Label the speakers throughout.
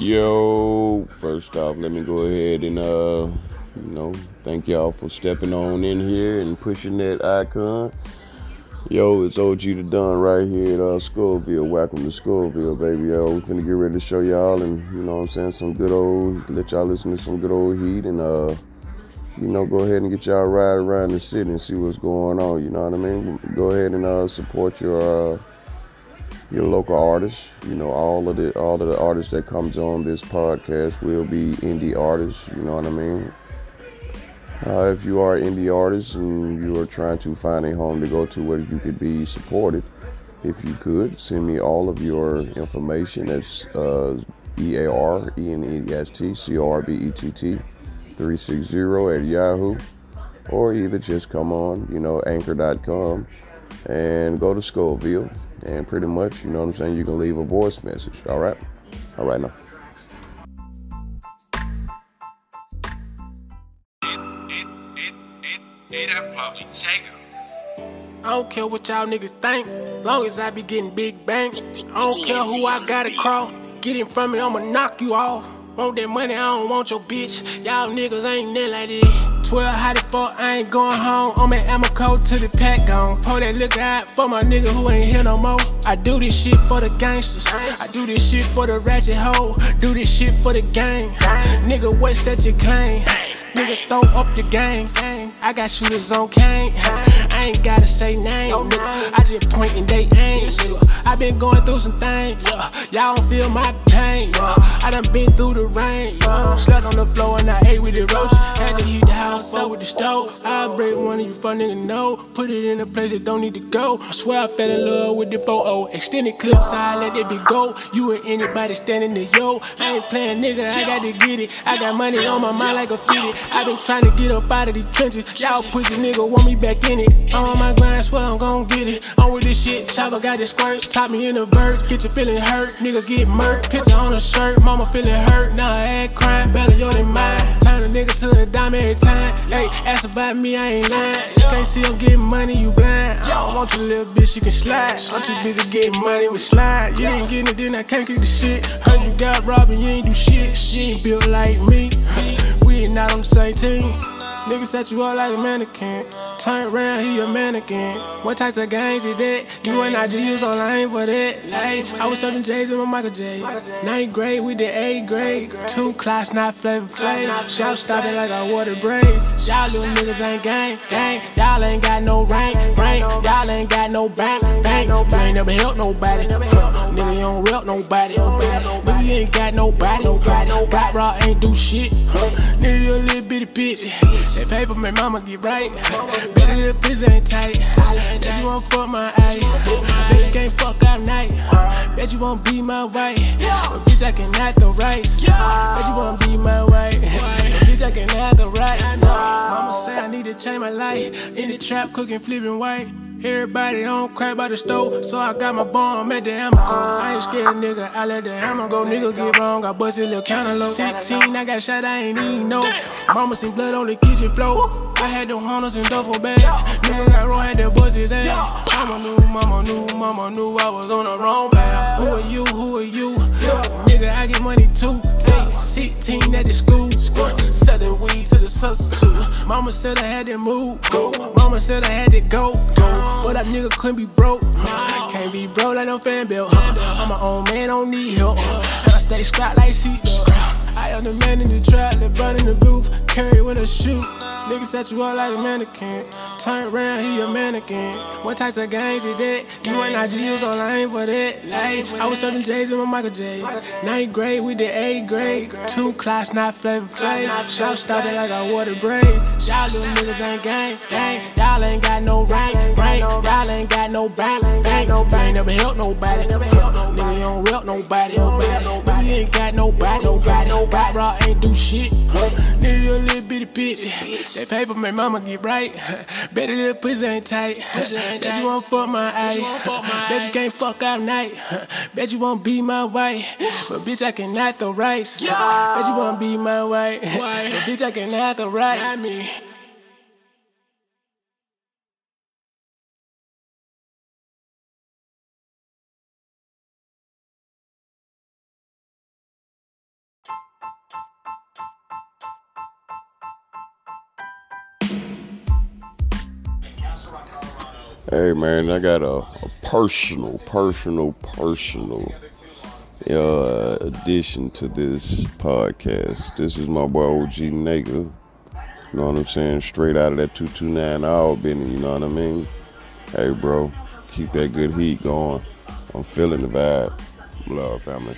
Speaker 1: Yo, first off, let me go ahead and uh, you know, thank y'all for stepping on in here and pushing that icon. Yo, it's OG the Don right here at uh, Scoville. Welcome to Scoville, baby. Yo, we're gonna get ready to show y'all and you know what I'm saying, some good old let y'all listen to some good old heat and uh you know, go ahead and get y'all ride around the city and see what's going on. You know what I mean? Go ahead and uh, support your uh, your local artists. You know, all of the all of the artists that comes on this podcast will be indie artists. You know what I mean? Uh, if you are an indie artist and you are trying to find a home to go to where you could be supported, if you could send me all of your information. That's uh, E A R E N E S T C O R B E T T 360 at Yahoo, or either just come on, you know, anchor.com and go to Scoville and pretty much, you know what I'm saying, you can leave a voice message. All right? All right now.
Speaker 2: I
Speaker 3: don't care what y'all niggas think, long as I be getting big bang. I don't care who I gotta crawl, get in front of me, I'ma knock you off. Want that money, I don't want your bitch. Y'all niggas ain't near like that. 12 how the fuck I ain't going home. I'm at ammo code to the pack gone. Pour that look out for my nigga who ain't here no more. I do this shit for the gangsters. I do this shit for the ratchet hoe. Do this shit for the gang. Nigga, what's that you claim? Nigga, throw up your gang. I got shooters on cane. I ain't gotta say name. Nigga. I just point and they aim. Nigga. I been going through some things. Yeah. Y'all don't feel my pain. Yeah. Uh-huh. I done been through the rain. Yeah. Uh-huh. Slept on the floor and I ate with the roach. Uh-huh. Had to heat the house up with the stove. I break one of you fuck nigga know. Put it in a place that don't need to go. I swear I fell in love with the 4 Extended clips, I let that bitch go. You and anybody standing there, yo. I ain't playing nigga, I got to get it. I got money on my mind like a fitted. I been trying to get up out of these trenches. Y'all pussy nigga want me back in it. I'm on my grind, swear I'm gon' get it. On with this shit, chopper got this squirt. Top me in the vert, get you feeling hurt. Nigga get murked. Picture on a shirt, mama feeling hurt. Now I act crying, better yo than mine. Turn a nigga to a dime every time. Hey, ask about me, I ain't lying. You can't see I'm getting money, you blind. I don't want your little bitch, you can slide. I'm too busy getting money with slide. You ain't getting it, then I can't keep the shit. Heard you got robbed and you ain't do shit. She ain't built like me. We ain't not on the same team. Nigga set you up like a mannequin. Turn around, he a mannequin. What types of games is that? You and I just use online for that. Like, I was serving J's in my Michael J. Ninth grade we did eighth grade. Two clocks, not Flavor Flav. Shout started like a water braid. Y'all little niggas ain't gang, gang. Y'all ain't got no rank, rank. Y'all ain't got no bank, bank. You ain't never helped nobody. Nigga, you don't rep nobody. Nigga, you ain't got nobody. Got raw, ain't do shit. Huh. Nigga, you a little bitty bitch. That paper make mama get right. Better little bitch ain't tight. Bet you won't fuck my eye. Bet you can't fuck all night. Bet you won't be my wife. But bitch, I can act the right. Bet you won't be my wife. Bitch, I can act the right. Mama say I need to change my life. In the trap, cooking, flipping white. Everybody on crack by the stove, so I got my bomb at the hammer go. I ain't scared, nigga. I let the hammer go. Nigga get wrong, I bust busted little cantaloupe. 16, I got shot, I ain't even know. Mama seen blood on the kitchen floor. I had them hunters in duffel bag. Nigga got wrong, had that bust his ass. Mama knew, mama knew, mama knew I was on the wrong path. Who are you? Who are you? Nigga, I get money too. Hey, 16 at the school. Selling weed to the substitute. Mama said I had to move. Go. Mama said I had to go. Go. But that nigga couldn't be broke. Can't be broke like no fan bill. I'm my own man, don't need help. And I stay strapped like seatbelt. I am the man in the trap, burn in the booth, carry when I shoot. Nigga set you up like a mannequin. Turn around, he a mannequin. What types of games is that? You ain't not use online for that. Like, I was serving J's in my Michael J. Ninth grade with the eighth grade. Two clocks, not Flavor Flav. Shout started like a water braid. Y'all little niggas ain't gang, gang. Y'all ain't got no rank, rank. Y'all ain't got no bank, bank. Ain't never helped nobody. Nigga, you don't rep nobody. Nigga, you ain't got nobody. Got raw, ain't do shit. Nigga, you a little bitty bitch. That paper make mama get right. Better little pussy ain't tight. Bet you won't fuck my eye. Bet you can't fuck all night. Bet you won't be my wife. But bitch, I can act the right. Bet you won't be my wife. But bitch, I can act the right.
Speaker 1: Hey man, I got a, a personal, personal, personal uh, addition to this podcast. This is my boy OG Nigga. You know what I'm saying? Straight out of that 229 hour Benny, you know what I mean? Hey bro, keep that good heat going. I'm feeling the vibe. Love family.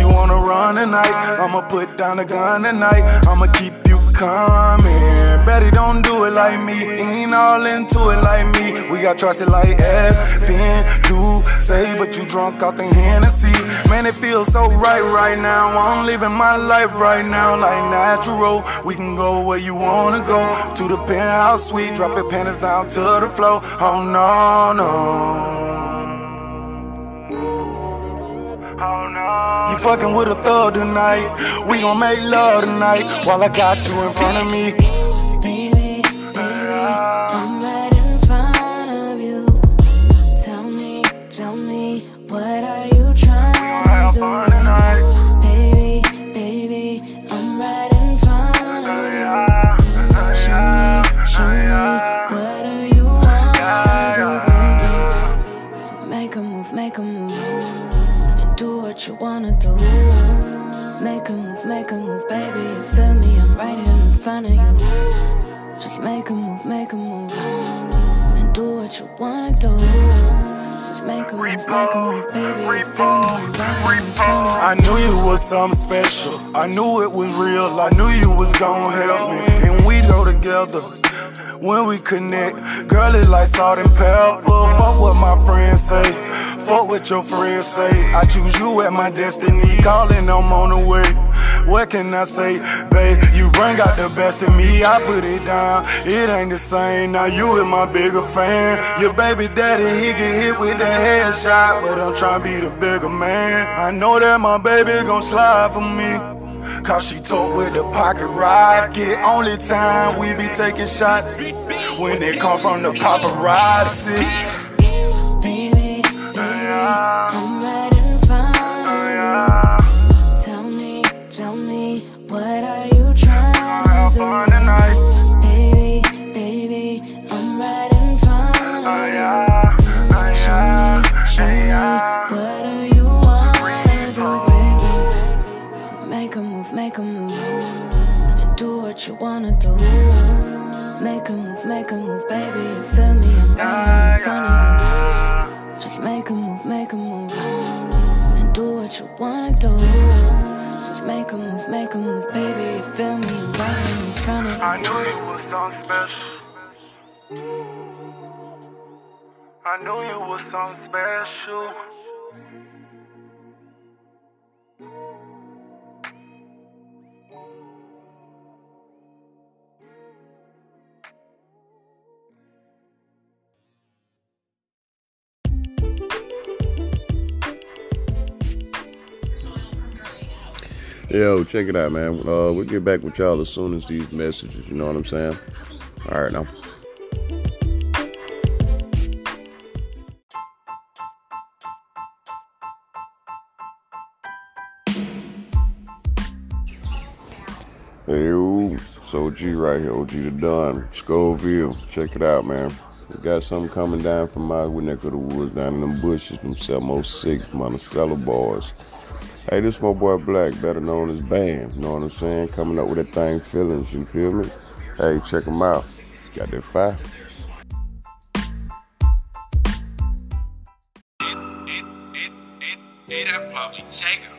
Speaker 4: You
Speaker 5: on a run tonight. I'ma put down the gun tonight. I'ma keep you coming. Betty don't do it like me. Ain't all into it like me. We got trusted like Effin, do say, but you drunk off the Hennessy. Man, it feels so right right now. I'm living my life right now like natural. We can go where you wanna go to the penthouse suite. Drop your panties down to the floor. Oh no, no. You fucking with a thug tonight. We gon' make love tonight while I got you in front of me.
Speaker 4: Make a move, baby. You feel me? I'm right here in front of you. Just make a move, make a move, and do what you wanna do. Just make a move, make a move, baby. I'm right here you.
Speaker 5: I knew you was something special. I knew it was real. I knew you was gonna help me. And we go together when we connect. Girl, it's like salt and pepper. Fuck what my friends say. Fuck what your friends say. I choose you as my destiny. Calling, I'm on the way. What can I say, babe? You bring out the best in me. I put it down. It ain't the same. Now you is my bigger fan. Your baby daddy, he get hit with the headshot. But I'm trying to be the bigger man. I know that my baby gon' slide for me. Cause she told with the pocket rocket. Get only time we be taking shots when they come from the paparazzi.
Speaker 4: Baby, baby, uh. What are you trying to do? Baby, baby, I'm right in front of you. Show me, show me, what do you want to do, baby? So make a move, make a move, and do what you wanna do. Make a move, make a move, baby. You feel me? I'm right in front of you. Just make a move, make a move, and do what you wanna do. Make a move, make a move, baby. You feel me? Right in front of you.
Speaker 5: I knew you was something special. I knew you was something special.
Speaker 1: Yo, check it out, man. Uh, we'll get back with y'all as soon as these messages. You know what I'm saying? All right, now. Hey, yo, it's OG right here, OG the Don, Scoville. Check it out, man. We got something coming down from my neck of the woods, down in them bushes, them 706 Monticello boys. Hey, this my boy Black, better known as Bam. You know what I'm saying? Coming up with that thing, feelings. You feel me? Hey, check him out. Got that fire.
Speaker 2: It, it, it, it, it'll probably take him.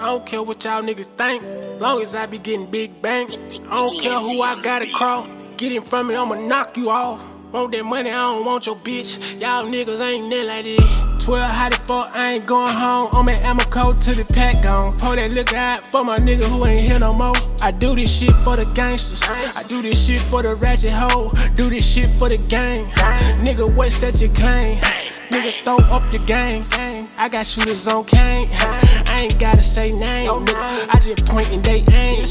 Speaker 3: I don't care what y'all niggas think, long as I be getting big bang. I don't care who I gotta cross, get in front of me, I'ma knock you off. Want that money, I don't want your bitch. Y'all niggas ain't near like this. 12 how the fuck I ain't going home. I'm at ammo code to the pack gone. Pull that look out for my nigga who ain't here no more. I do this shit for the gangsters. I do this shit for the ratchet hoe. Do this shit for the gang. Nigga, what's such a claim? Nigga, throw up the gang. I got shooters on cane. I ain't gotta say name. Nigga. I just point and they aim.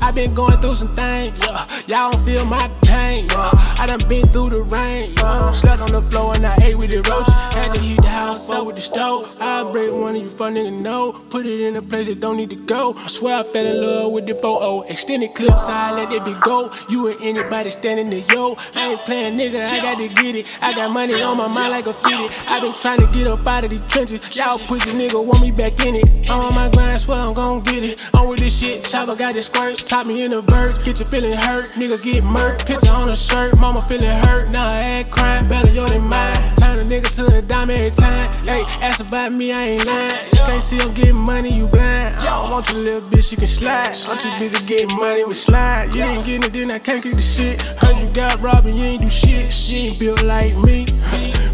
Speaker 3: I been going through some things. Y'all don't feel my pain. I done been through the rain. Slept on the floor and I ate with the roaches. Had to heat the house up with the stove. I break one of you fuck nigga know. Put it in a place that don't need to go. I swear I fell in love with the photo. Extended clips, I let it be go. You and anybody standing there, yo. I ain't playing nigga, I got to get it. I got money on my mind like a fitted. I been trying to get up out of these trenches. Y'all pussy nigga want me back in it. I'm on my grind, swear I'm gon' get it. On with this shit, chopper got the squirt. Top me in the vert, get you feeling hurt. Nigga get murked. Picture on the shirt, mama feeling hurt. Now I act crying, better yo than mine. Turn a nigga to a dime every time. Hey, ask about me, I ain't lying. Can't see I'm getting money, you blind. I don't want your little bitch, you can slide. I'm too busy getting money with slide. You ain't getting it, then I can't keep the shit. Heard you got robbed and you ain't do shit. She ain't built like me.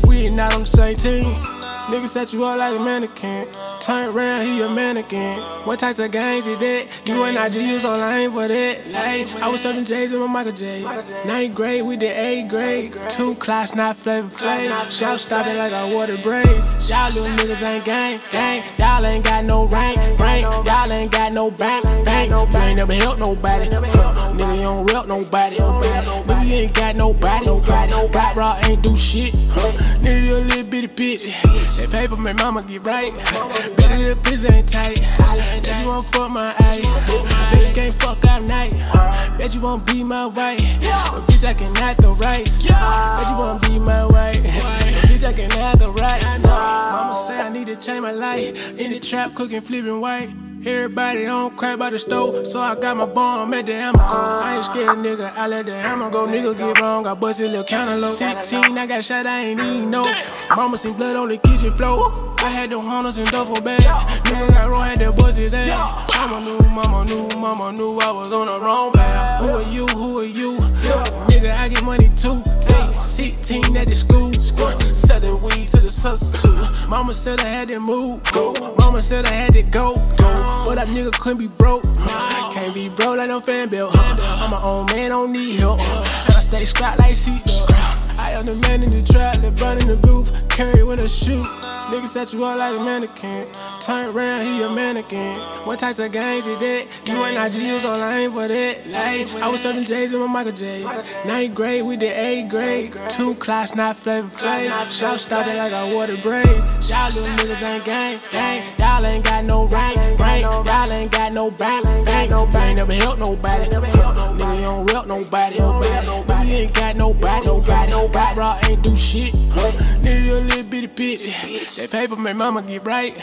Speaker 3: We ain't not on the same team. Nigga set you up like a mannequin. Turn around, he a mannequin. What types of games is that? You and I just use on line for that. Like, I was serving J's in my Michael J. Ninth grade we did eighth grade. Two clocks, not Flavor Flav. Shout started like I water brain. Y'all little niggas ain't gang, gang. Y'all ain't got no rank, rank. Y'all ain't got no bank, bank. You ain't never helped nobody. Nigga, you don't help nobody. Nigga, you ain't got nobody. Got raw, ain't do shit. Nigga, you a little bitty bitch. That paper make mama get right. Better little bitch ain't tight. Bet you won't fuck my eye. Bet you can't fuck all night. Bet you won't be my wife. But bitch, I can act the right. Bet you won't be my wife. Bitch, I can act the right. Mama say I need to change my life. In the trap, cooking, flipping white. Everybody on crack by the stove, so I got my bomb at the hammer. I ain't scared, nigga. I let the hammer go. Nigga get wrong, I busted a little cantaloupe. 16, I got shot, I ain't even know. Mama seen blood on the kitchen floor. I had them hunters in duffel bag. Nigga got wrong, had to bust his ass. Mama knew, mama knew, mama knew I was on the wrong path. Who are you? Who are you? Nigga, I get money too. Hey, 16 at the school. Selling weed to the substitute. Mama said I had to move. Go. Mama said I had to go. Go. But that nigga couldn't be broke. Can't be broke like no fan belt. I'm my own man, don't need help. And I stay strapped like seatbelt. I am the man in the trap, that burn in the booth, carry when I shoot. Nigga set you up like a mannequin. Turn around, he a mannequin. What types of games is that? You and I just use online for that. Like, I was serving J's in my Michael J. Ninth grade with the eighth grade. Two clocks, not Flavor Flav. Shout started like I water brain. Y'all little niggas ain't gang, gang. Y'all ain't got no rank, rank. Y'all ain't got no bank, bank. You ain't never helped nobody. Nigga, you don't rep nobody. Ain't got nobody. Got raw, ain't do shit. Nigga, you a little bitty bitch. That paper make mama get right.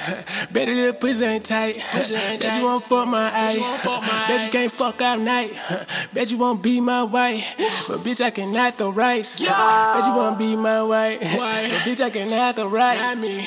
Speaker 3: Better little pussy ain't tight. Bet you won't fuck my eye. Bet you can't fuck all night. Bet you won't be my wife. But bitch, I can act the right. Bet you won't be my wife. But bitch, I can act the right. I mean.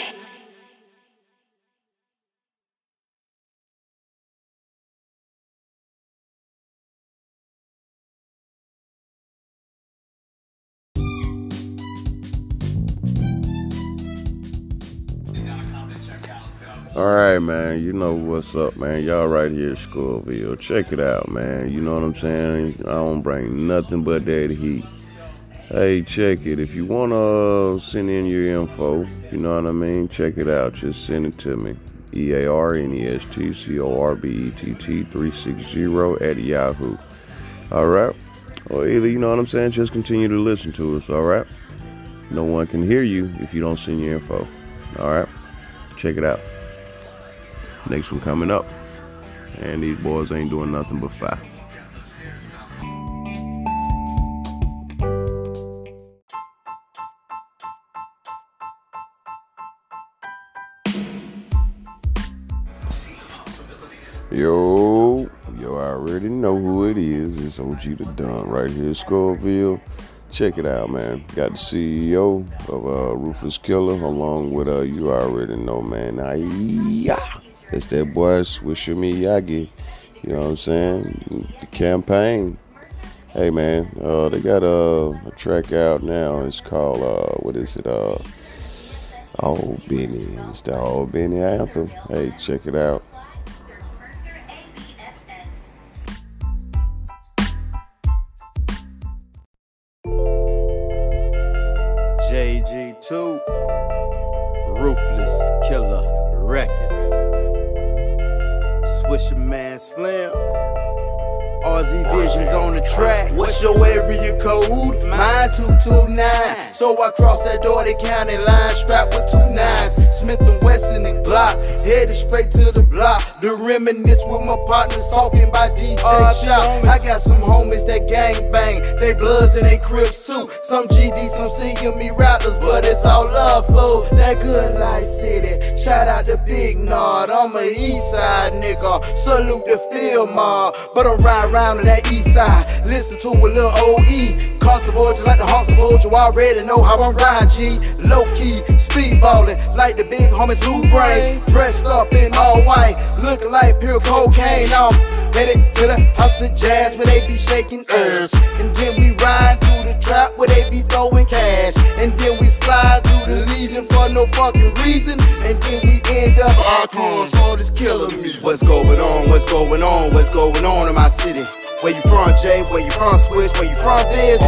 Speaker 1: All right, man. You know what's up, man. Y'all right here at Schoolville. Check it out, man. You know what I'm saying? I don't bring nothing but that heat. Hey, check it. If you want to uh, send in your info, you know what I mean? Check it out. Just send it to me. E A R N E S T C O R B E T T 360 at Yahoo. All right? Or either, you know what I'm saying? Just continue to listen to us, all right? No one can hear you if you don't send your info. All right? Check it out. Next one coming up. And these boys ain't doing nothing but fire. Yo, yo, I already know who it is. It's OG the Don right here, at Scoville. Check it out, man. Got the CEO of uh, Killer along with uh, you already know, man. Yeah, it's that boy Swisher Miyagi. You know what I'm saying? The campaign. Hey, man, uh, they got a, track out now. It's called uh, what is it? Uh, Oh Benny. It's the All Benny anthem. Hey, check it out.
Speaker 6: Headed straight to the block. The reminisce with my partners talking about DJ Shop. I got some homies that gang bang, they bloods and they crips too. Some GD, some CME rappers, but it's all love, fool. That good life city. Shout out to Big Nod, I'm a east side nigga. Salute the field mob, but I'm riding around to that east side. Listen to a little OE. Cost Constable, just like the Constable, you already know how I'm riding, G. Low key, speedballing, like the big homie two brains. Dressed up in all white, looking like pure cocaine. I'm headed to the house of jazz where they be shaking ass. And then we ride to the trap where they be throwing cash. And then we slide to the Legion for no fucking reason. And then we end up icons for oh, this killing me. What's going on? What's going on? What's going on in my city? Where you from, Jay? Where you from, Switch? Where you from, Biz?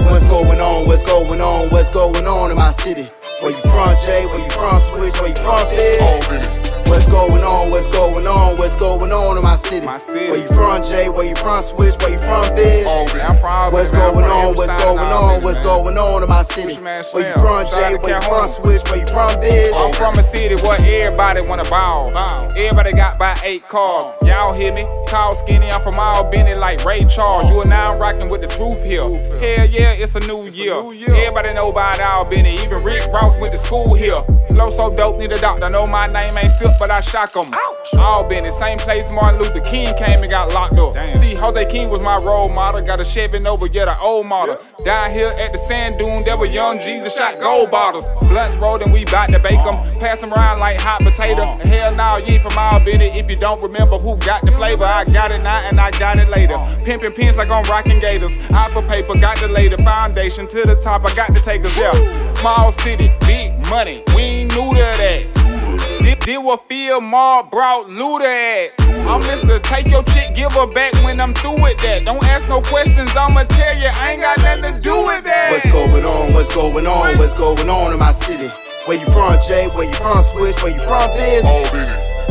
Speaker 6: What's going on? What's going on? What's going on in my city? Where you from, Jay? Where you from, Switch? Where you from, Biz? What's going on? What's going on? What's going on in my city?
Speaker 7: My city.
Speaker 6: Where you from, Jay? Where you from, Switch? Where you from, Biz?
Speaker 7: Oh, I'm from
Speaker 6: What's
Speaker 7: man.
Speaker 6: Going on? What's going on? What's
Speaker 7: man.
Speaker 6: going on in my city?
Speaker 7: Man
Speaker 6: Where you from, Jay? Where you from, Switch? Where you from, Biz?
Speaker 7: I'm from a city where everybody wanna ball. Everybody got by eight cars. Y'all hear me? Tall, skinny, I'm from Albany like Ray Charles. You are now rocking with the truth here. Hell yeah, it's a new year. Everybody know about Albany. Even Rick Ross went to school here. Flow so dope, need a doctor. Know my name ain't Silkk, but I shock 'em. Albany, same place Martin Luther King came and got locked up. See, Jose King was my role model. Got a Chevy Nova, yet the old model. Down here at the sand dune, there were young Jesus shot gold bottles. Blunts rolled and we bout to bake 'em. Pass 'em around like hot potato. Hell no, you ain't from Albany if you don't remember who got the flavor. I got it now and I got it later. Pimpin' pins like I'm rocking gators. Alpha paper, got to lay the foundation to the top. I got to take us there. Small city, big money. We ain't new to that. Did, did what Phil Mar brought Luda at? I'm Mr. Take your chick, give her back when I'm through with that. Don't ask no questions, I'ma tell you, I ain't got nothing to do with that.
Speaker 6: What's going on? What's going on? What's going on in my city? Where you from, Jay? Where you from, Switch? Where you from, Biz?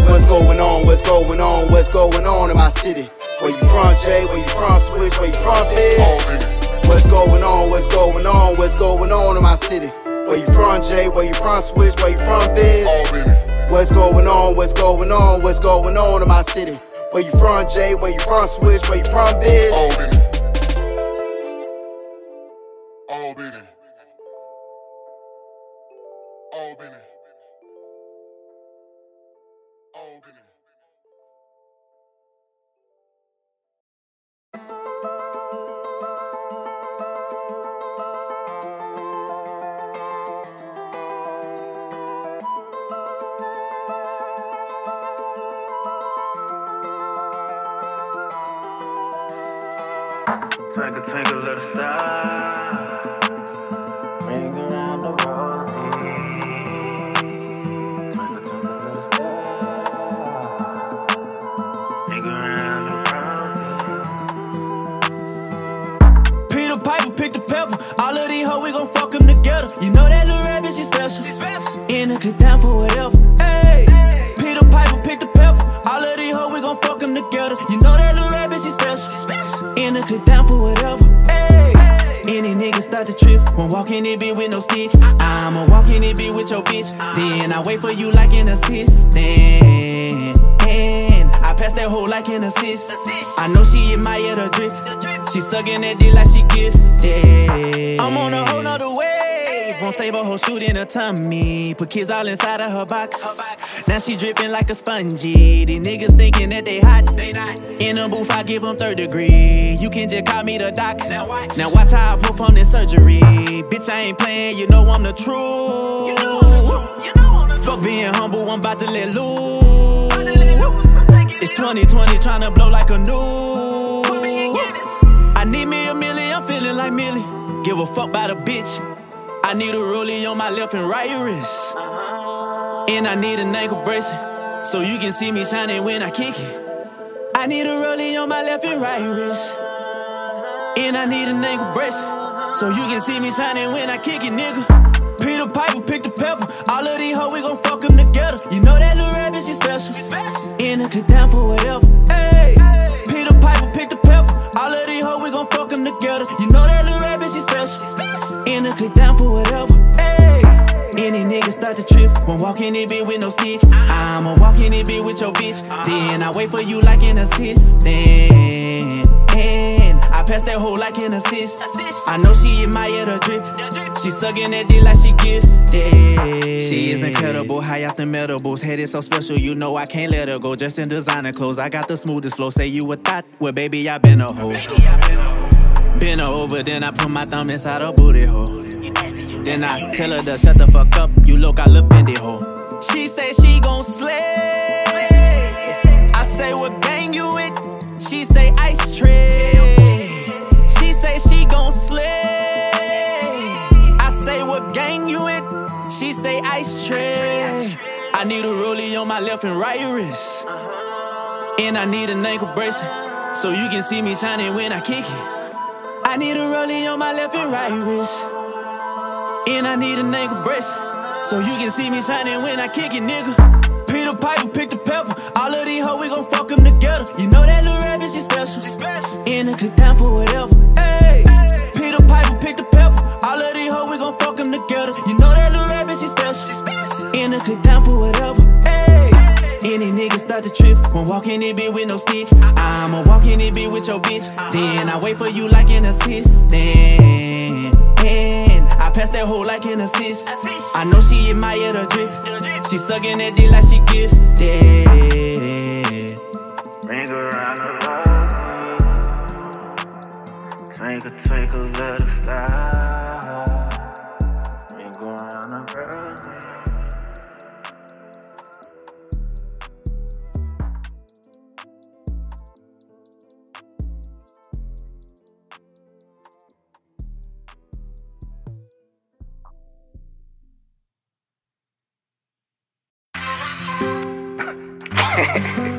Speaker 6: What's going on? What's going on? What's going on in my city? Where you from, Jay? Where you from, Switch? Where you from, Biz? What's going on? What's going on? What's going on in my city? Where you from, Jay? Where you from, Switch? Where you from, Biz? What's going on? What's going on? What's going on in my city? Where you from, Jay? Where you from, Switch? Where you from, Biz?
Speaker 8: Twinkle,
Speaker 9: sucking that dick like she gifted. I'm on a whole nother wave. won't save a whole shoot in her tummy. Put kids all inside of her box. Now she dripping like a spongy. These niggas thinking that they hot. In the booth, I give them third degree. You can just call me the doc. Now watch how I perform this surgery. Bitch, I ain't playing, you know I'm the truth. Fuck being humble, I'm about to let loose. It's 2020, tryna blow like a new. Feeling like Millie. Give a fuck about a bitch. I need a rollie on my left and right wrist. And I need an ankle bracelet. So you can see me shining when I kick it. I need a rollie on my left and right wrist. And I need an ankle bracelet. So you can see me shining when I kick it, nigga. Peter Piper, pick the pepper. All of these hoes, we gon' fuck them together. You know that little rabbit, she special. In a click down for whatever. Hey. Peter Piper, pick the pepper. All of these hoes, we gon' fuck them together. You know that little rabbit, she special. In a click down for whatever. Hey. Any nigga start to trip, won't walk in it bitch with no stick. I'ma walk in it bitch with your bitch. Then I wait for you like an assistant. I pass that hoe like an assist. I know she admire the drip. She sucking that dick like she gifted. She is incredible, high off the medibles. Head is so special, you know I can't let her go. Just in designer clothes, I got the smoothest flow. Say you a thought, well baby I been a hoe. Been her over, then I put my thumb inside her booty hole. Then I tell her to shut the fuck up. You look, I look bendy hoe. She say she gon' slay. I say what gang you with? She say ice tray. Say she gon' slay. I say what gang you with? She say ice tray. I need a rollie on my left and right wrist. And I need an ankle bracelet. So you can see me shining when I kick it. I need a rollie on my left and right wrist. And I need an ankle bracelet. So you can see me shining when I kick it, nigga. Peter Piper, pick the pepper. All of these hoes, we gon' fuck them together. You know that little rabbit, she special. She special. In a click down for whatever. Hey. Peter Piper, pick the pepper. All of these hoes, we gon' fuck them together. You know that little rabbit, she special. She special. In a click down for whatever. Hey. Any nigga start to trip, won't walk in it bitch with no stick. I'ma walk in it bitch with your bitch. Then I wait for you like an assistant. And I pass that hoe like an assist. I know she admire the drip. She sucking that dick like she gifted.
Speaker 10: Ring around the rosy. Twinkle, twinkle, little star.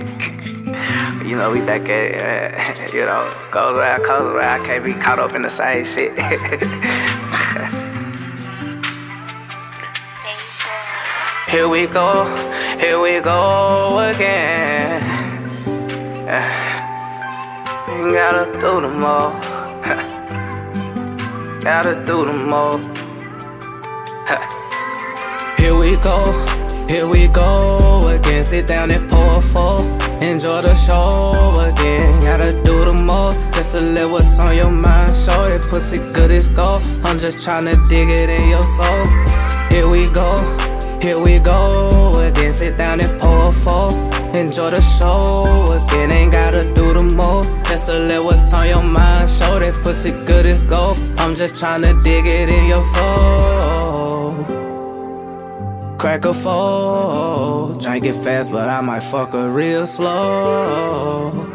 Speaker 10: You know, we back at it, you know, goes around, comes around. I can't be caught up in the same shit. here we go, here we go again. You gotta do the more. gotta do the more. Here we go, here we go again. Sit down and pour for. Enjoy the show again. Gotta do the most just to let what's on your mind show. That pussy good as gold. I'm just tryna dig it in your soul. Here we go, here we go again. Sit down and pour for. Enjoy the show again. Ain't gotta do the most just to let what's on your mind show. That pussy good as gold. I'm just tryna dig it in your soul. Crack a fold, drink it fast, but I might fuck her real slow.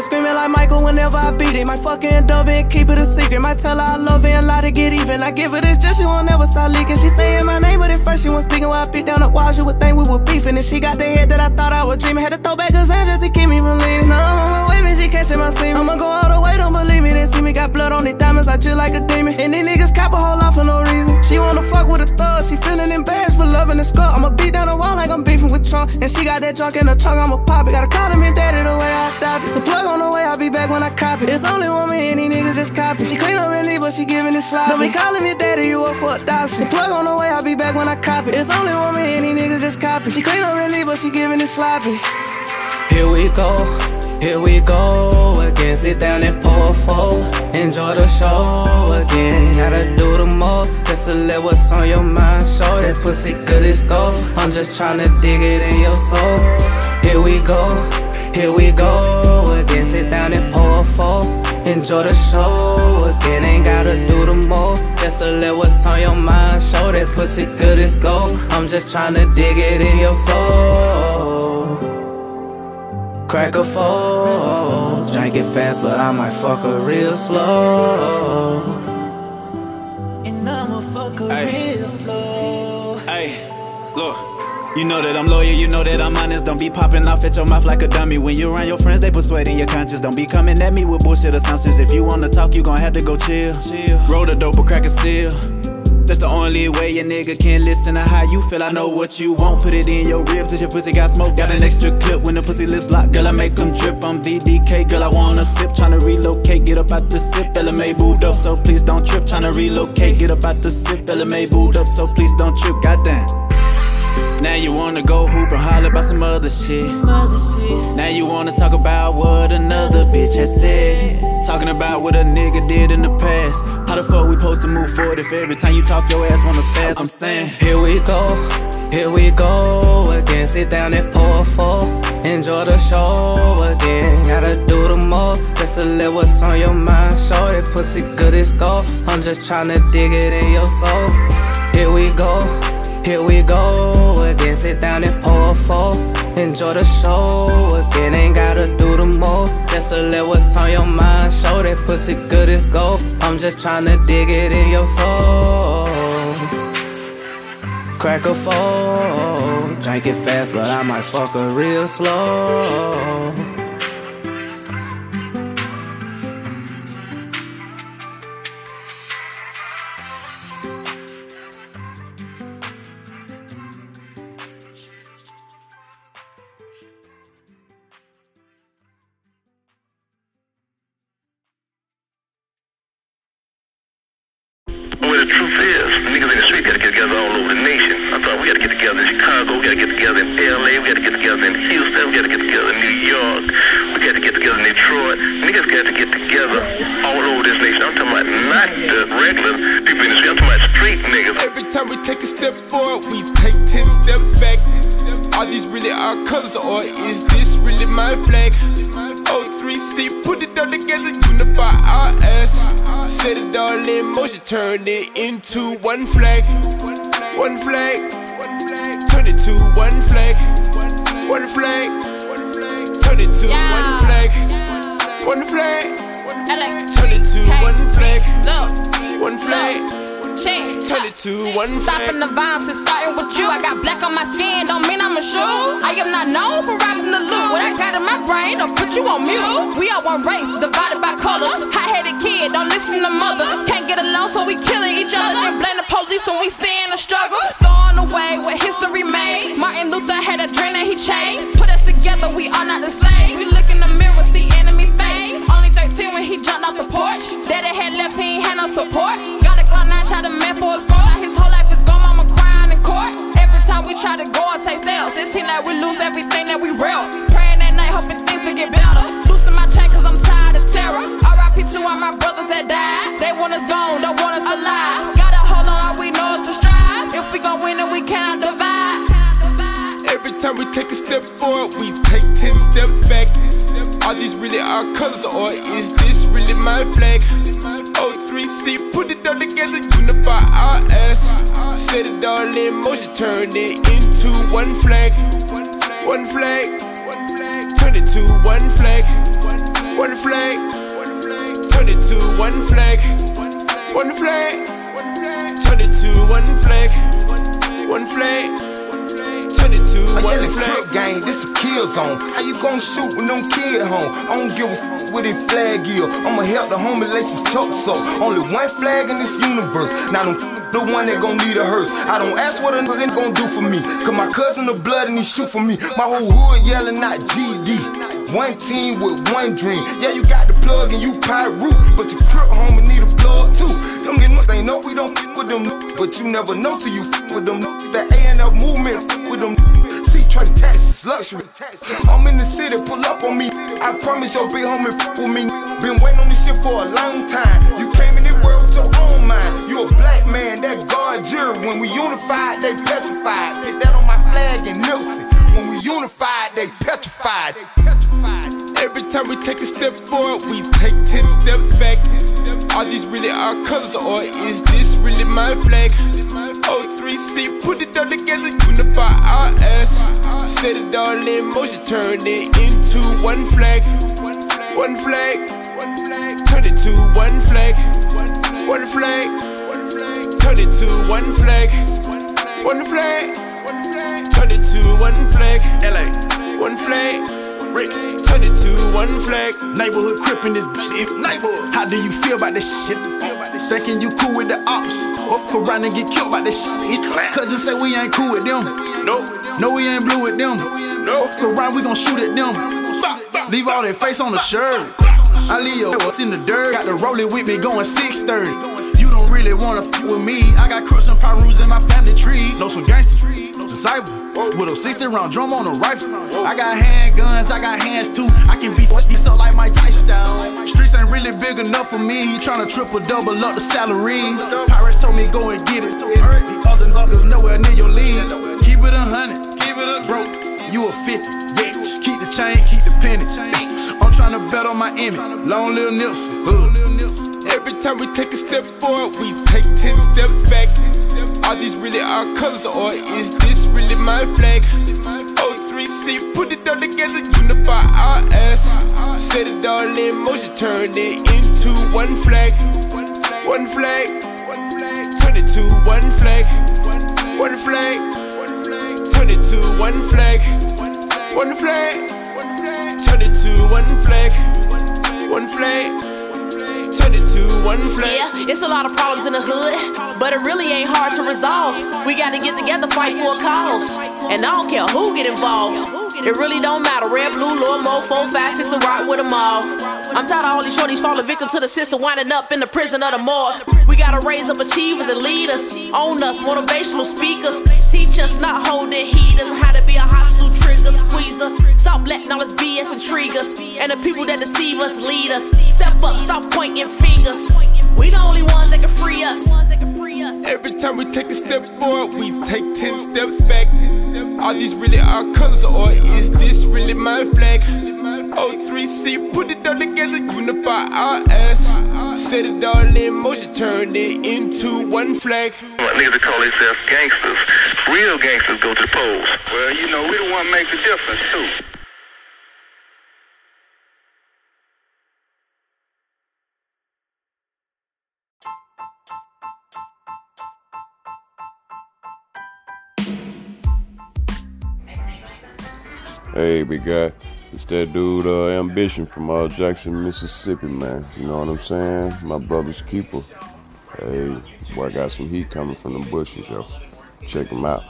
Speaker 10: Gotta scream like Michael whenever I beat it. My fucking dove and keep it a secret. Might tell her I love it and lie to get even. I give her this just she won't never stop leaking. She saying my name, but at first she wasn't speaking. While I beat down the wall, she would think we were beefing. And she got the head that I thought I was dreaming. Had to throw back her hand just to keep me from leaning. Now I'm on my way, man, she catching my semen. I'ma go all the way, don't believe me. They see me got blood on the diamonds, I chill like a demon. And these niggas cop a whole lot for no reason. She wanna fuck with a thug, she feeling embarrassed for loving the skull. I'ma beat down the wall like I'm beefing with Trump. And she got that drunk in the trunk, I'ma pop it. Gotta call him and daddy the way I dodge it. The plug on the way, I'll be back when I cop it. It's only one and these niggas just copy. She clean up really, but she giving it sloppy. Don't be calling me daddy, you up for adoption. The plug on the way, I'll be back when I cop it. It's only one and these niggas just copy. She clean up really, but she giving it sloppy.
Speaker 8: Here we go, here we go again. Sit down and pour a four. Enjoy the show again. Gotta do the most just to let what's on your mind show. That pussy good as gold. I'm just tryna dig it in your soul. Here we go, here we go again. Sit down and pour a four. Enjoy the show again. Ain't gotta do the most just to let what's on your mind show. That pussy good as gold. I'm just tryna dig it in your soul. Crack a four, drink it fast, but I might fuck her real slow.
Speaker 9: You know that I'm loyal, you know that I'm honest. Don't be popping off at your mouth like a dummy. When you around your friends, they persuading your conscience. Don't be coming at me with bullshit assumptions. If you wanna talk, you gon' have to go chill. chill. Roll the dope or crack a seal. That's the only way a nigga can listen to how you feel. I know what you want. Put it in your ribs if your pussy got smoke. Got an extra clip when the pussy lips lock. Girl, I make them drip. I'm VDK. Girl, I wanna sip. Tryna relocate. Get up out the sip. LMA booed up, so please don't trip. Tryna relocate. Get up out the sip. LMA booed up, so please don't trip. Goddamn. Now you wanna go hoop and holler about some other shit. Now you wanna talk about what another bitch has said. Talking about what a nigga did in the past. How the fuck we supposed to move forward if every time you talk your ass wanna spaz? I'm saying.
Speaker 8: Here we go, here we go again. Sit down and pour a four. Enjoy the show again. Gotta do the most just to let what's on your mind show. That pussy good as gold. I'm just tryna dig it in your soul. Here we go, here we go again. Sit down and pour a four. Enjoy the show again. Ain't gotta do the most just to let what's on your mind show. That pussy good as gold. I'm just tryna dig it in your soul. Crack a four, drink it fast, but I might fuck her real slow.
Speaker 11: To
Speaker 3: one
Speaker 12: Stopping the violence is starting with you. I got black on my skin, don't mean I'm a shoe. I am not known for robbing the loot. What I got in my brain, don't put you on mute. We are one race, divided by color. Hot headed kid, don't listen to mother. Can't get along, so we killing each other. And blame the police when we seeing in motion, turn it
Speaker 3: into one flag. One flag, turn it to one flag. One flag, turn it to one flag. One flag, turn it to one flag, one flag, turn it to one flag. One flag. One flag, one flag, turn it to one flag.
Speaker 13: gang, this a kill zone. How you gon' shoot when them kid home? I don't give a f what it flag is. I'ma help the homie lace his tuck so. Only one flag in this universe. Now them the one that gon' need a hearse. I don't ask what a nigga gon' do for me. Cause my cousin the blood and he shoot for me. My whole hood yelling not GD. One team with one dream. Yeah, you got the plug and you pyro, but your crip homie need a plug too. Them get they know we don't f with them, but you never know till you f with them. The A&F movement f with them. See, Trade taxes, luxury. I'm in the city, pull up on me. I promise your big homie f with me. Been waiting on this shit for a long time. You came in this world with your own mind. A black man, that guard jury. When we unified, they petrified. Put that on my flag and Nipsey. When we unified, they petrified.
Speaker 14: Every time we take a step forward, we take 10 steps back. Are these really our colors or is this really my flag? O3C, put it all together, unify our ass. Set it all in motion, turn it into one flag. One flag, turn it to one flag. One flag, turn it to one flag. One flag, turn it to one flag. LA, one flag. Rick, turn it to one flag.
Speaker 15: Neighborhood crip in this bitch. Neighborhood. How do you feel about this shit? Thinking you cool with the ops. Go around and get killed by this shit. Cousins say we ain't cool with them. No, no, we ain't blue with them. No, go around, we gon' shoot at them. Leave all that face on the shirt. I leave your ass in the dirt. Got the rolling with me going 630. Really wanna f with me. I got crooks and Pirus in my family tree. Know some gangsters, disciple. With a 60 round drum on a rifle. I got handguns, I got hands too. I can beat this up like Mike Tyson. Streets ain't really big enough for me. Tryna triple double up the salary. Pirates told me go and get it. The other niggas nowhere near your league. Keep it a hundred, keep it a broke. You a 50, bitch. Keep the chain, keep the penny. I'm tryna bet on my image. Long little Nipsey, hood.
Speaker 14: Every time we take a step forward, we take 10 steps back. Are these really our colors or is this really my flag? O3C, put it all together, unify our ass. Set it all in motion, turn it into one flag. One flag, turn it to one flag. One flag, turn it to one flag. One flag, turn it to one flag. One flag turn it to one flag.
Speaker 16: Yeah, it's a lot of problems in the hood, but it really ain't hard to resolve. We gotta get together, fight for a cause. And I don't care who get involved. It really don't matter. Red, blue, low, mo, four, five, six, and rock with them all. I'm tired of all these shorties falling victim to the system, winding up in the prison of the morgue. We gotta raise up achievers and leaders, own us, motivational speakers. Teach us not holding heaters, how to be a hostile trigger squeezer. Stop letting all this BS intrigue us, and the people that deceive us lead us. Step up, stop pointing fingers. We the only ones that can free us.
Speaker 14: Every time we take a step forward, we take 10 steps back. Are these really our colors or is this really my flag? O3C, put it all together, unify our ass. Set it all in motion, turn it into one flag.
Speaker 11: Niggas that call themselves gangsters. Real gangsters go to the polls. Well, you know, we the one make the difference, too.
Speaker 1: Hey, we got It's that dude, uh, Ambition from uh, Jackson, Mississippi, man. You know what I'm saying? My brother's keeper. Hey, boy, I got some heat coming from the bushes, yo. Check him out.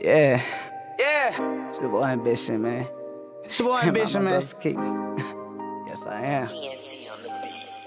Speaker 17: Yeah. Yeah. It's your boy Ambition, man.
Speaker 18: It's your boy Ambition,
Speaker 17: my
Speaker 18: man.
Speaker 17: brother's keeper. yes, I am.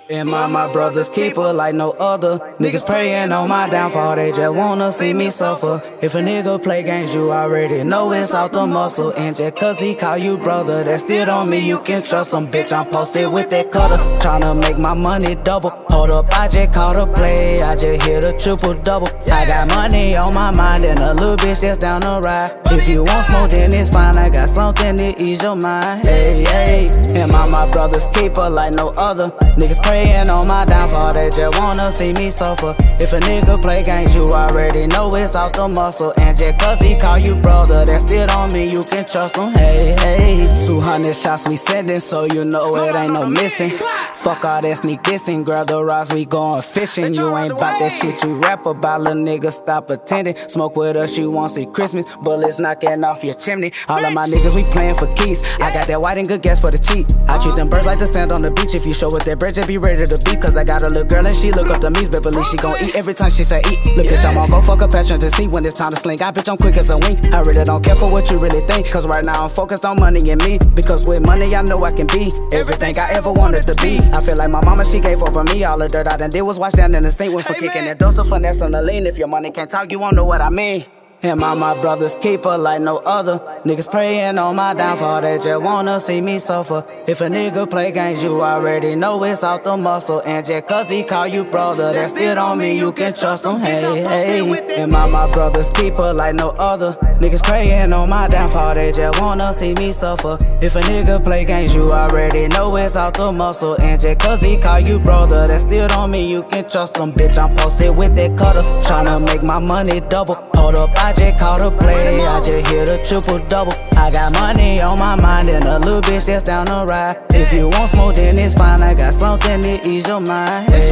Speaker 17: Am I my brother's keeper like no other? Niggas praying on my downfall, they just wanna see me suffer. If a nigga play games, you already know it's out the muscle. And just cause he call you brother, that still on me, you can trust him. Bitch, I'm posted with that cutter, tryna make my money double. Hold up, I just caught a play, I just hit a triple double. I got money on my mind and a little bitch that's down the ride. If you want smoke, then it's fine, I got something to ease your mind. Hey, hey, am I my brother's keeper like no other? Niggas praying on my downfall, they just wanna see me suffer. If a nigga play games, you already know it's out the muscle. And just cause he call you brother, that still on me, you can trust him. Hey, hey, 200 shots we sending, so you know it ain't no missing. Fuck all that sneak dissing, grab the rocks, we going fishing. You ain't bout that shit you rap about, little nigga, stop pretending. Smoke with us, you won't see Christmas, bullets knocking off your chimney. All of my niggas, we playing for keys. I got that white and good gas for the cheat. I treat them birds like the sand on the beach. If you show with that bread, just be ready to beat. Cause I got a little girl and she look up to me, but believe she gon' eat every time she say eat. Look, bitch, I'm gon' go fuck a passion to see when it's time to sling. I bitch, I'm quick as a wink. I really don't care for what you really think. Cause right now I'm focused on money and me. Because with money, I know I can be everything I ever wanted to be. I feel like my mama, she gave up on me. All the dirt I done did was wash down in the sink. Went for kicking that dust of finesse on the lean. If your money can't talk, you won't know what I mean. And my, my brother's keeper like no other. Niggas praying on my downfall, they just wanna see me suffer. If a nigga play games, you already know it's out the muscle. And just cause he call you brother, that's still on me, you can trust him. Hey, hey. And my, my brother's keeper like no other. Niggas praying on my downfall, they just wanna see me suffer. If a nigga play games, you already know it's out the muscle. And just cause he call you brother, that still on me, you can trust him. Bitch, I'm posted with that cutter, tryna make my money double. Hold up, I just caught a play, I just hit a triple double. I got money on my mind and a little bitch that's down the ride. If you want smoke, then it's fine. I got something to ease your mind. Hey,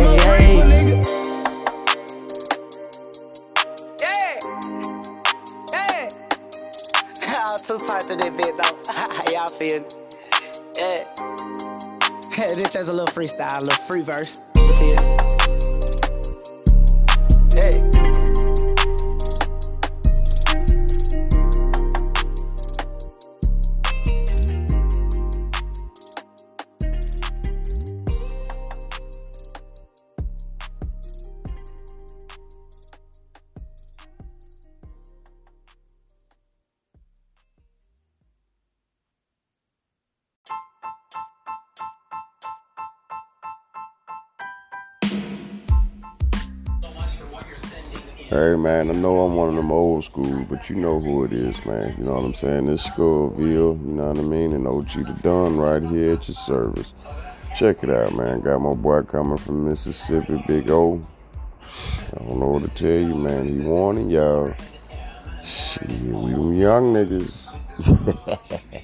Speaker 17: hey. Too tight to that bit though. Y'all feel? Yeah. this just a little freestyle, a little free verse. Hey.
Speaker 1: Hey man, I know I'm one of them old school, but you know who it is, man. You know what I'm saying? This Scoville, you know what I mean? And OG the Don right here at your service. Check it out, man. Got my boy coming from Mississippi, Big O. I don't know what to tell you, man. He warning y'all. Shit, we them young niggas.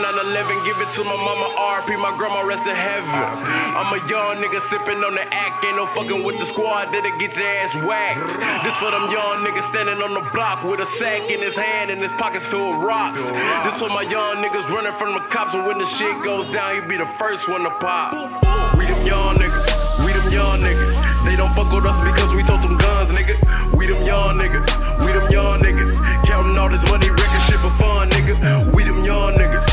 Speaker 19: A 911, give it to my mama RP, my grandma rest in heaven. I'm a young nigga sipping on the act, ain't no fucking with the squad, that'll get your ass whacked. This for them young niggas standing on the block with a sack in his hand and his pockets filled with rocks. This for my young niggas running from the cops, and when the shit goes down, he be the first one to pop. We them young niggas, we them young niggas. They don't fuck with us because we told them guns, nigga. We them young niggas, we them young niggas. Counting all this money, wrecking shit for fun, nigga. We them young niggas,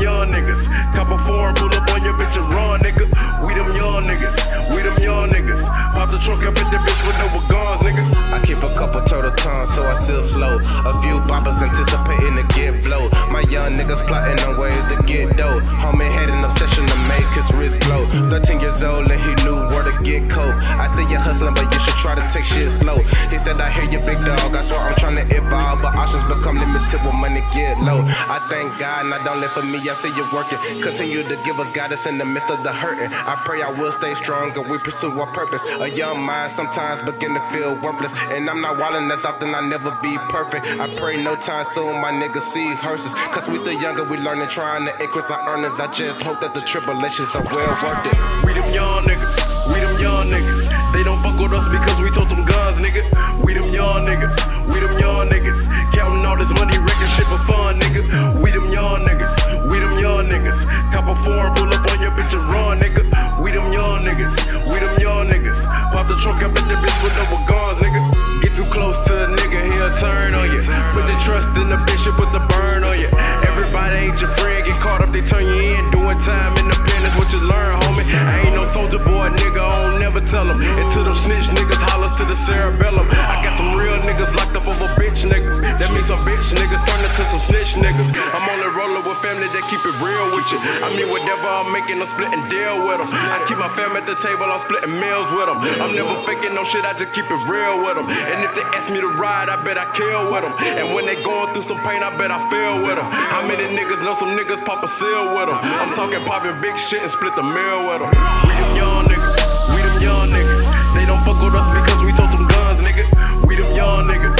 Speaker 19: young niggas. Cop a foreign, pull up on your bitch and run, nigga. We them young niggas, we them young niggas. Pop the trunk up at the bitch with no guns, nigga.
Speaker 20: I keep a couple turtle tongues, so I sip slow. A few boppers anticipating to get blow. My young niggas plotting on ways to get dough. Homie had an obsession to make his wrist glow. 13 years old and he knew where to get cold. I see you hustling, but you should try to take shit slow. He said, I hear you, big dog. I swear I'm trying to evolve, but options become limited when money get low. I thank God, and I don't live for me. I see you working. Continue to give us guidance in the midst of the hurting. I pray I will stay strong and we pursue our purpose. A young mind sometimes begin to feel worthless. And I'm not wildin' as often, I never be perfect. I pray no time soon my niggas see hearses. Cause we still younger, we learning, trying to increase our earnings. I just hope that the tribulations are well worth it.
Speaker 19: We them young niggas, we them young niggas. They don't fuck with us because we told them guns, nigga. We them young niggas, we them young niggas. Counting all this money, wrecking shit for fun, nigga. We them young niggas, we them young niggas. Cop a foreign, pull up on your bitch and run, nigga. We them young niggas, we them young niggas. Pop the trunk up at the bitch with no guns, nigga. Get too close to a nigga, he'll turn on you. Put your trust in the bishop, put the burn on you. Everybody ain't your friend, get caught up, they turn you in. Doing time independence, what you learn, homie. I ain't no soldier boy, nigga, I don't never tell them. Until them snitch niggas hollers to the cerebellum. I got some real niggas locked up over bitch niggas. That means some bitch niggas turn into some some snitch niggas. I'm only rolling with family that keep it real with you. I mean, whatever I'm making, I'm splitting deal with them. I keep my fam at the table, I'm splitting meals with them. I'm never faking no shit, I just keep it real with them. And if they ask me to ride, I bet I kill with them. And when they going through some pain, I bet I feel with them. How many niggas know some niggas pop a seal with them? I'm talking popping big shit and split the meal with them. We them young niggas, we them young niggas. They don't fuck with us because we told them guns, nigga. We them young niggas,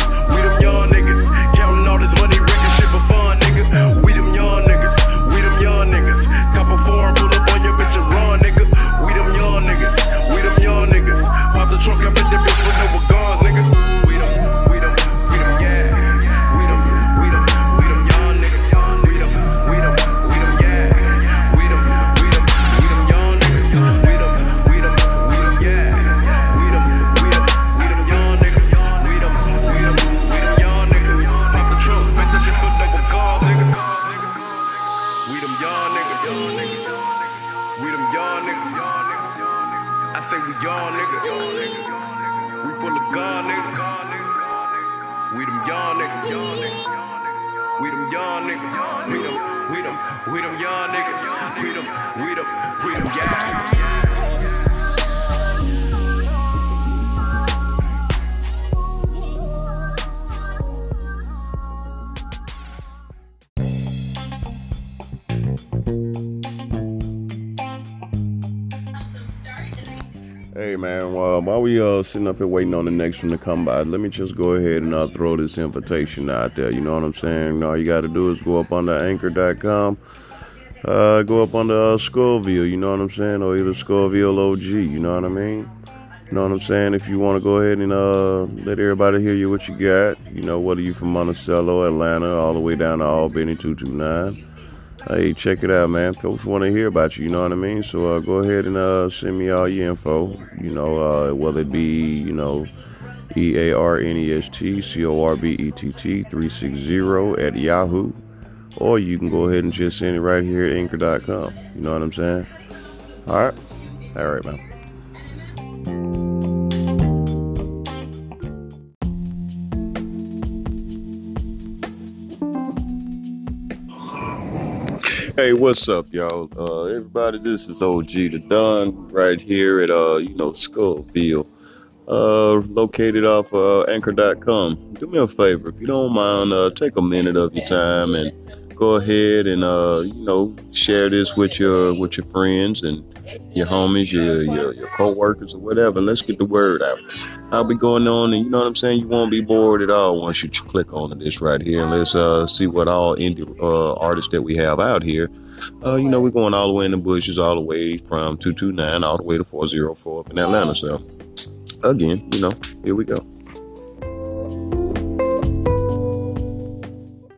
Speaker 1: sitting up here waiting on the next one to come by, let me just go ahead and uh, throw this invitation out there. You know what I'm saying? All you got to do is go up on the anchor.com, uh, go up on the uh, Scoville. You know what I'm saying? Or either Scoville OG. You know what I mean? You know what I'm saying? If you want to go ahead and uh, let everybody hear you what you got, you know, whether you from Monticello, Atlanta, all the way down to Albany 229. Hey, check it out, man. Folks want to hear about you, you know what I mean? So uh, go ahead and uh, send me all your info, you know, uh, whether it be, you know, E A R N E S T C O R B E T T 360 at Yahoo. Or you can go ahead and just send it right here at anchor.com. You know what I'm saying? All right. All right, man. Hey, what's up, y'all? Uh, everybody, this is OG the Don right here at uh, you know, Skullville, uh, located off uh, Anchor.com. Do me a favor, if you don't mind, uh, take a minute of your time and go ahead and uh, you know, share this with your with your friends and your homies, your your, your co-workers or whatever. Let's get the word out. I'll be going on, and you know what I'm saying. You won't be bored at all once you click on this right here. And let's uh, see what all indie uh, artists that we have out here. Uh, you know, we're going all the way in the bushes, all the way from 229 all the way to 404 up in Atlanta. So, again, you know, here we go.